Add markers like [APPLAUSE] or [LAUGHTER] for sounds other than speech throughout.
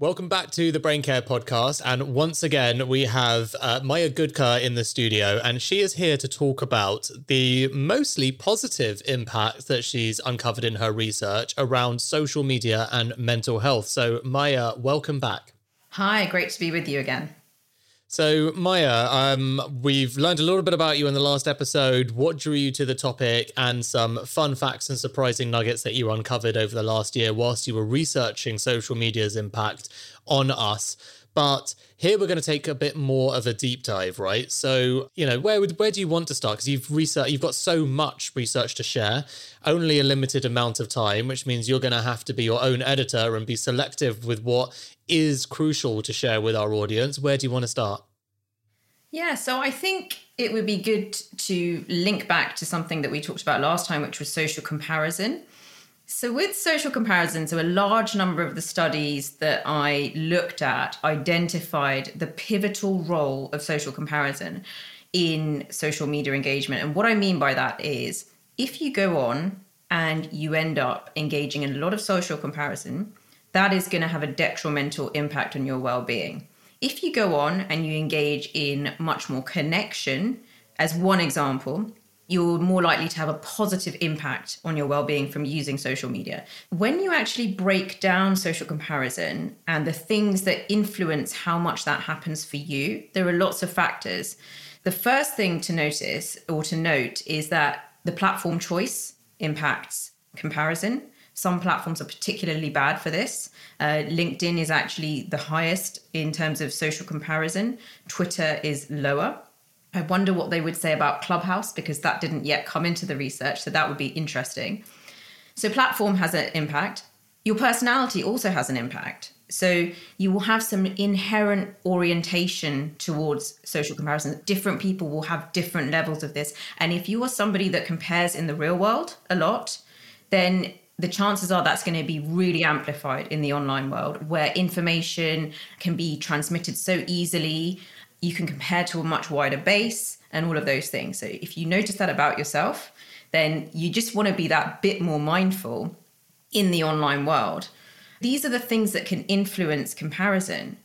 Welcome back to the Brain Care Podcast. And once again, we have uh, Maya Gudka in the studio, and she is here to talk about the mostly positive impact that she's uncovered in her research around social media and mental health. So, Maya, welcome back. Hi, great to be with you again. So, Maya, um, we've learned a little bit about you in the last episode, what drew you to the topic, and some fun facts and surprising nuggets that you uncovered over the last year whilst you were researching social media's impact on us. But here we're going to take a bit more of a deep dive, right? So, you know, where would where do you want to start? Because you've research, you've got so much research to share, only a limited amount of time, which means you're going to have to be your own editor and be selective with what is crucial to share with our audience. Where do you want to start? Yeah, so I think it would be good to link back to something that we talked about last time, which was social comparison. So, with social comparison, so a large number of the studies that I looked at identified the pivotal role of social comparison in social media engagement. And what I mean by that is if you go on and you end up engaging in a lot of social comparison, that is going to have a detrimental impact on your well being. If you go on and you engage in much more connection, as one example, you're more likely to have a positive impact on your well-being from using social media. When you actually break down social comparison and the things that influence how much that happens for you, there are lots of factors. The first thing to notice or to note is that the platform choice impacts comparison. Some platforms are particularly bad for this. Uh, LinkedIn is actually the highest in terms of social comparison, Twitter is lower. I wonder what they would say about Clubhouse because that didn't yet come into the research. So that would be interesting. So, platform has an impact. Your personality also has an impact. So, you will have some inherent orientation towards social comparison. Different people will have different levels of this. And if you are somebody that compares in the real world a lot, then the chances are that's going to be really amplified in the online world where information can be transmitted so easily. You can compare to a much wider base and all of those things. So if you notice that about yourself, then you just want to be that bit more mindful in the online world. These are the things that can influence comparison.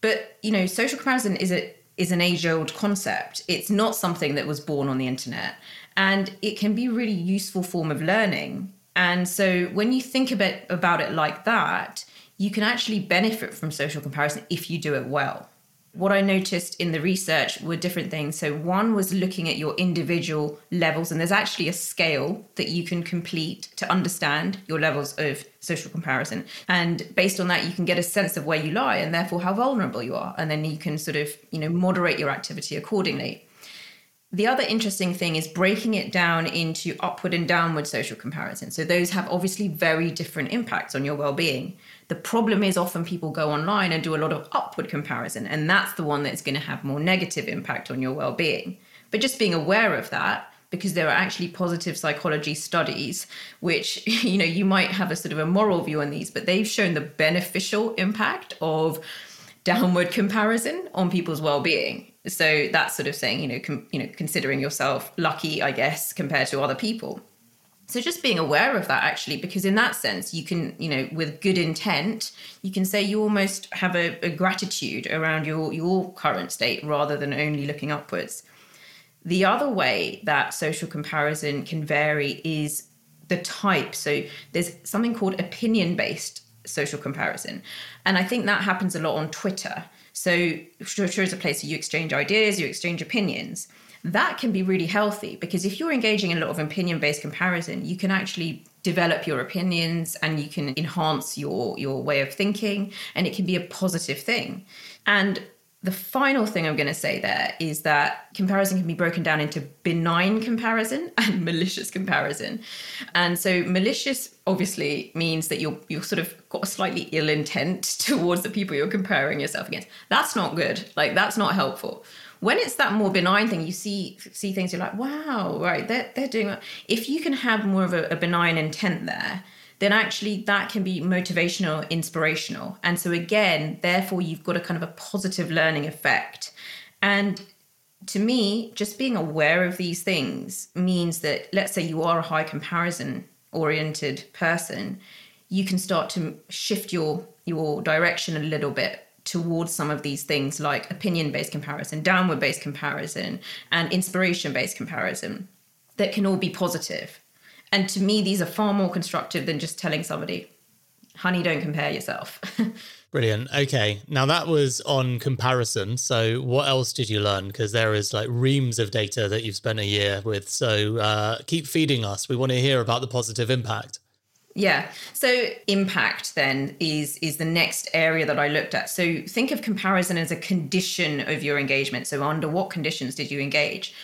But, you know, social comparison is a is an age-old concept. It's not something that was born on the internet. And it can be a really useful form of learning and so when you think about, about it like that, you can actually benefit from social comparison if you do it well. What I noticed in the research were different things. So, one was looking at your individual levels, and there's actually a scale that you can complete to understand your levels of social comparison. And based on that, you can get a sense of where you lie and therefore how vulnerable you are. And then you can sort of, you know, moderate your activity accordingly. The other interesting thing is breaking it down into upward and downward social comparison. So those have obviously very different impacts on your well-being. The problem is often people go online and do a lot of upward comparison, and that's the one that's going to have more negative impact on your well-being. But just being aware of that because there are actually positive psychology studies which [LAUGHS] you know you might have a sort of a moral view on these but they've shown the beneficial impact of downward comparison on people's well-being so that's sort of saying, you know, com- you know, considering yourself lucky, I guess, compared to other people. So just being aware of that actually, because in that sense, you can, you know, with good intent, you can say you almost have a, a gratitude around your your current state rather than only looking upwards. The other way that social comparison can vary is the type. So there's something called opinion based social comparison. And I think that happens a lot on Twitter. So Twitter is a place where you exchange ideas, you exchange opinions. That can be really healthy because if you're engaging in a lot of opinion based comparison, you can actually develop your opinions and you can enhance your your way of thinking and it can be a positive thing. And the final thing I'm going to say there is that comparison can be broken down into benign comparison [LAUGHS] and malicious comparison. And so malicious obviously means that you're you're sort of got a slightly ill intent [LAUGHS] towards the people you're comparing yourself against. That's not good. Like that's not helpful. When it's that more benign thing, you see see things you're like, wow, right, they're they're doing. If you can have more of a, a benign intent there, then actually that can be motivational, inspirational. And so, again, therefore, you've got a kind of a positive learning effect. And to me, just being aware of these things means that, let's say you are a high comparison oriented person, you can start to shift your your direction a little bit towards some of these things like opinion based comparison, downward based comparison, and inspiration based comparison that can all be positive. And to me, these are far more constructive than just telling somebody, honey, don't compare yourself. [LAUGHS] Brilliant. Okay. Now that was on comparison. So what else did you learn? Because there is like reams of data that you've spent a year with. So uh, keep feeding us. We want to hear about the positive impact. Yeah. So impact then is is the next area that I looked at. So think of comparison as a condition of your engagement. So under what conditions did you engage?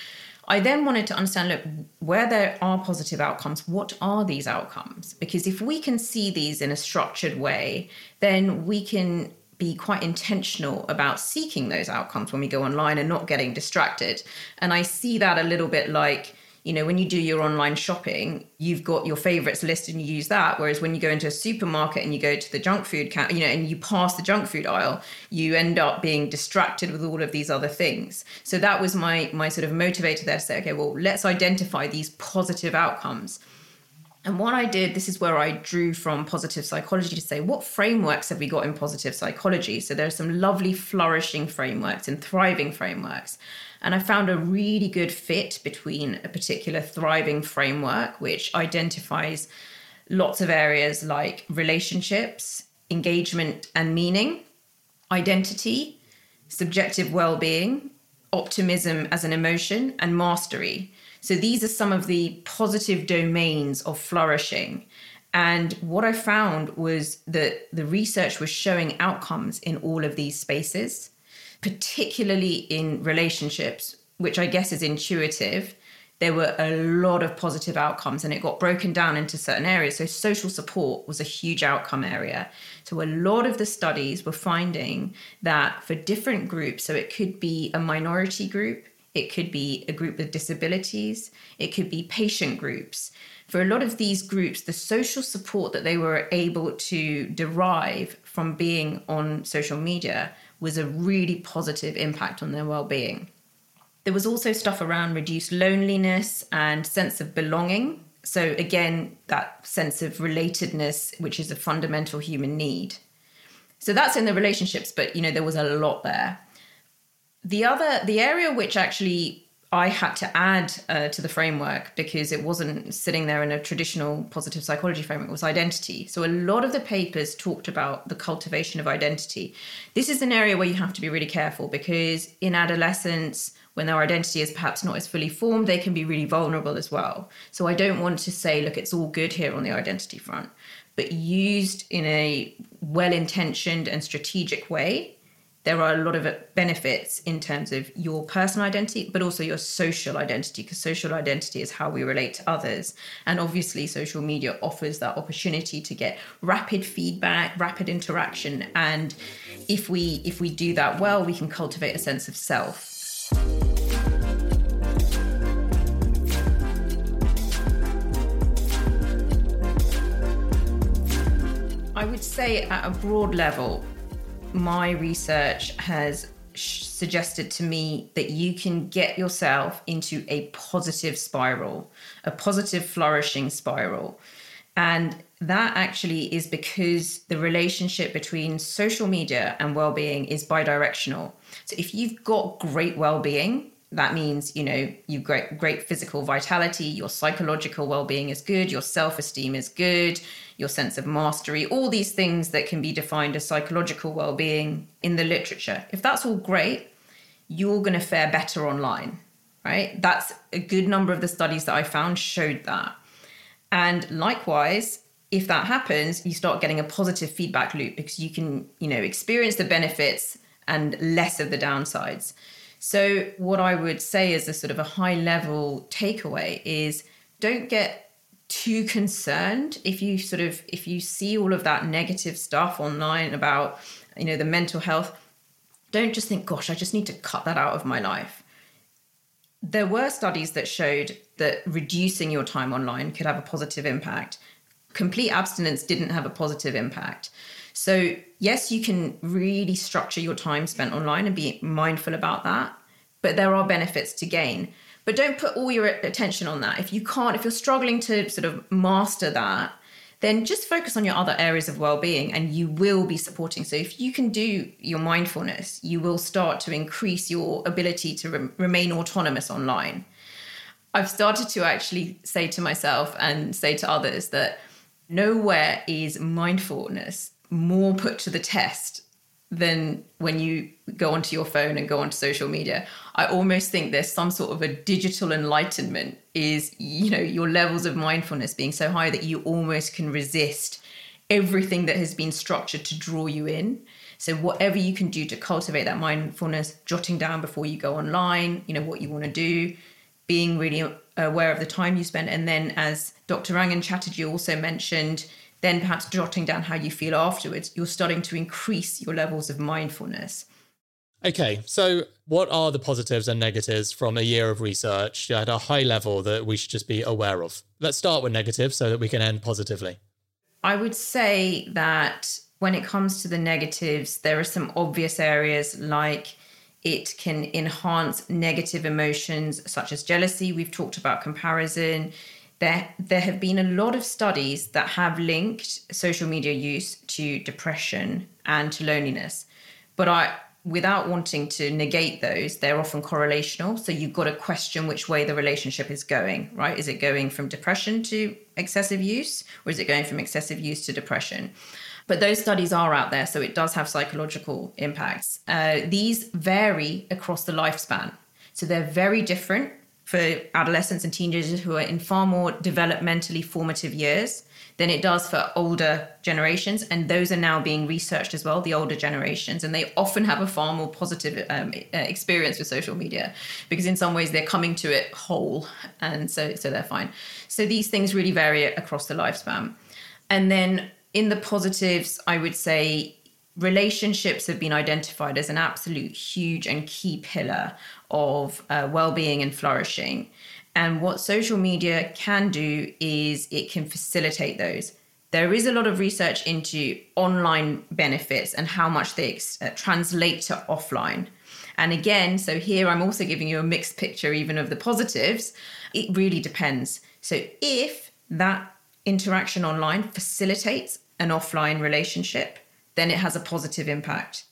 I then wanted to understand look, where there are positive outcomes, what are these outcomes? Because if we can see these in a structured way, then we can be quite intentional about seeking those outcomes when we go online and not getting distracted. And I see that a little bit like you know, when you do your online shopping, you've got your favorites list and you use that. Whereas when you go into a supermarket and you go to the junk food count, you know, and you pass the junk food aisle, you end up being distracted with all of these other things. So that was my my sort of motivator there to say, okay, well, let's identify these positive outcomes. And what I did, this is where I drew from positive psychology to say, what frameworks have we got in positive psychology? So there are some lovely flourishing frameworks and thriving frameworks. And I found a really good fit between a particular thriving framework, which identifies lots of areas like relationships, engagement and meaning, identity, subjective well being, optimism as an emotion, and mastery. So these are some of the positive domains of flourishing. And what I found was that the research was showing outcomes in all of these spaces particularly in relationships, which I guess is intuitive, there were a lot of positive outcomes and it got broken down into certain areas. So, social support was a huge outcome area. So, a lot of the studies were finding that for different groups, so it could be a minority group, it could be a group with disabilities, it could be patient groups. For a lot of these groups, the social support that they were able to derive from being on social media was a really positive impact on their well-being. There was also stuff around reduced loneliness and sense of belonging. So again, that sense of relatedness, which is a fundamental human need. So that's in the relationships, but you know there was a lot there. The other, the area which actually I had to add uh, to the framework because it wasn't sitting there in a traditional positive psychology framework was identity. So a lot of the papers talked about the cultivation of identity. This is an area where you have to be really careful because in adolescence, when their identity is perhaps not as fully formed, they can be really vulnerable as well. So I don't want to say, look, it's all good here on the identity front, but used in a well intentioned and strategic way there are a lot of benefits in terms of your personal identity, but also your social identity, because social identity is how we relate to others. And obviously, social media offers that opportunity to get rapid feedback, rapid interaction. And if we if we do that well, we can cultivate a sense of self. I would say at a broad level, my research has suggested to me that you can get yourself into a positive spiral, a positive flourishing spiral. And that actually is because the relationship between social media and well-being is bidirectional. So if you've got great well-being, that means you know you've great great physical vitality your psychological well-being is good your self-esteem is good your sense of mastery all these things that can be defined as psychological well-being in the literature. If that's all great you're going to fare better online right? That's a good number of the studies that i found showed that. And likewise if that happens you start getting a positive feedback loop because you can you know experience the benefits and less of the downsides. So, what I would say as a sort of a high level takeaway is don't get too concerned if you sort of if you see all of that negative stuff online about you know the mental health. Don't just think gosh i just need to cut that out of my life. There were studies that showed that reducing your time online could have a positive impact. Complete abstinence didn't have a positive impact so, yes, you can really structure your time spent online and be mindful about that, but there are benefits to gain. But don't put all your attention on that. If you can't, if you're struggling to sort of master that, then just focus on your other areas of well-being and you will be supporting so if you can do your mindfulness you will start to increase your ability to re- remain autonomous online i've started to actually say to myself and say to others that nowhere is mindfulness more put to the test than when you go onto your phone and go onto social media. I almost think there's some sort of a digital enlightenment is, you know, your levels of mindfulness being so high that you almost can resist everything that has been structured to draw you in. So whatever you can do to cultivate that mindfulness, jotting down before you go online, you know, what you want to do, being really aware of the time you spend. And then as Dr. Rangan Chatterjee also mentioned, then perhaps jotting down how you feel afterwards, you're starting to increase your levels of mindfulness. Okay, so what are the positives and negatives from a year of research at a high level that we should just be aware of? Let's start with negatives so that we can end positively. I would say that when it comes to the negatives, there are some obvious areas like it can enhance negative emotions such as jealousy. We've talked about comparison there there have been a lot of studies that have linked social media use to depression and to loneliness. But i without wanting to negate those they're often correlational. So you've got to question which way the relationship is going right? Is it going from depression to excessive use or is it going from excessive use to depression? But those studies are out there so it does have psychological impacts. Uh, these vary across the lifespan. So they're very different for adolescents and teenagers who are in far more developmentally formative years than it does for older generations. And those are now being researched as well, the older generations. And they often have a far more positive um, uh, experience with social media because, in some ways, they're coming to it whole. And so, so they're fine. So these things really vary across the lifespan. And then in the positives, I would say relationships have been identified as an absolute huge and key pillar of uh, well-being and flourishing. And what social media can do is it can facilitate those. There is a lot of research into online benefits and how much they uh, translate to offline. And again so here i'm also giving you a mixed picture even of the positives. It really depends. So if that interaction online facilitates an offline relationship then it has a positive impact.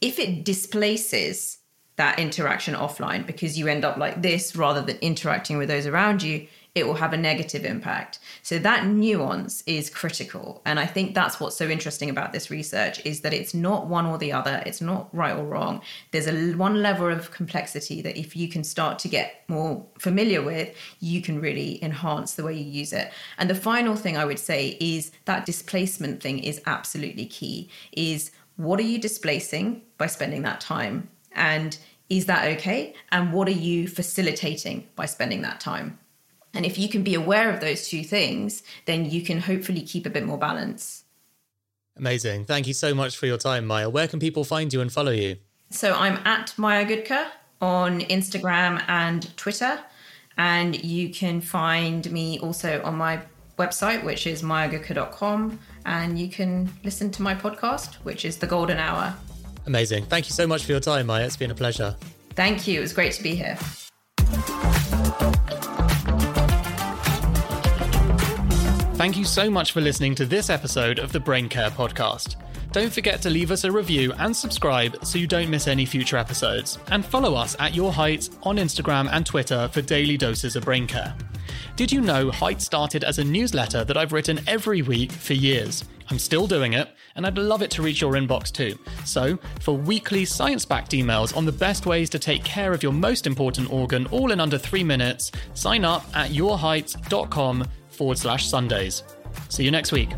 If it displaces that interaction offline because you end up like this rather than interacting with those around you, it will have a negative impact. So that nuance is critical. And I think that's what's so interesting about this research is that it's not one or the other, it's not right or wrong. There's a one level of complexity that if you can start to get more familiar with, you can really enhance the way you use it. And the final thing I would say is that displacement thing is absolutely key is what are you displacing by spending that time? And is that okay? And what are you facilitating by spending that time? And if you can be aware of those two things, then you can hopefully keep a bit more balance. Amazing. Thank you so much for your time, Maya. Where can people find you and follow you? So I'm at Maya Gudka on Instagram and Twitter. And you can find me also on my website, which is mayagudka.com. And you can listen to my podcast, which is The Golden Hour. Amazing. Thank you so much for your time, Maya. It's been a pleasure. Thank you. It was great to be here. Thank you so much for listening to this episode of the Brain Care Podcast. Don't forget to leave us a review and subscribe so you don't miss any future episodes. And follow us at Your Height on Instagram and Twitter for daily doses of brain care. Did you know Height started as a newsletter that I've written every week for years? I'm still doing it, and I'd love it to reach your inbox too. So, for weekly science backed emails on the best ways to take care of your most important organ all in under three minutes, sign up at yourheight.com forward slash Sundays. See you next week.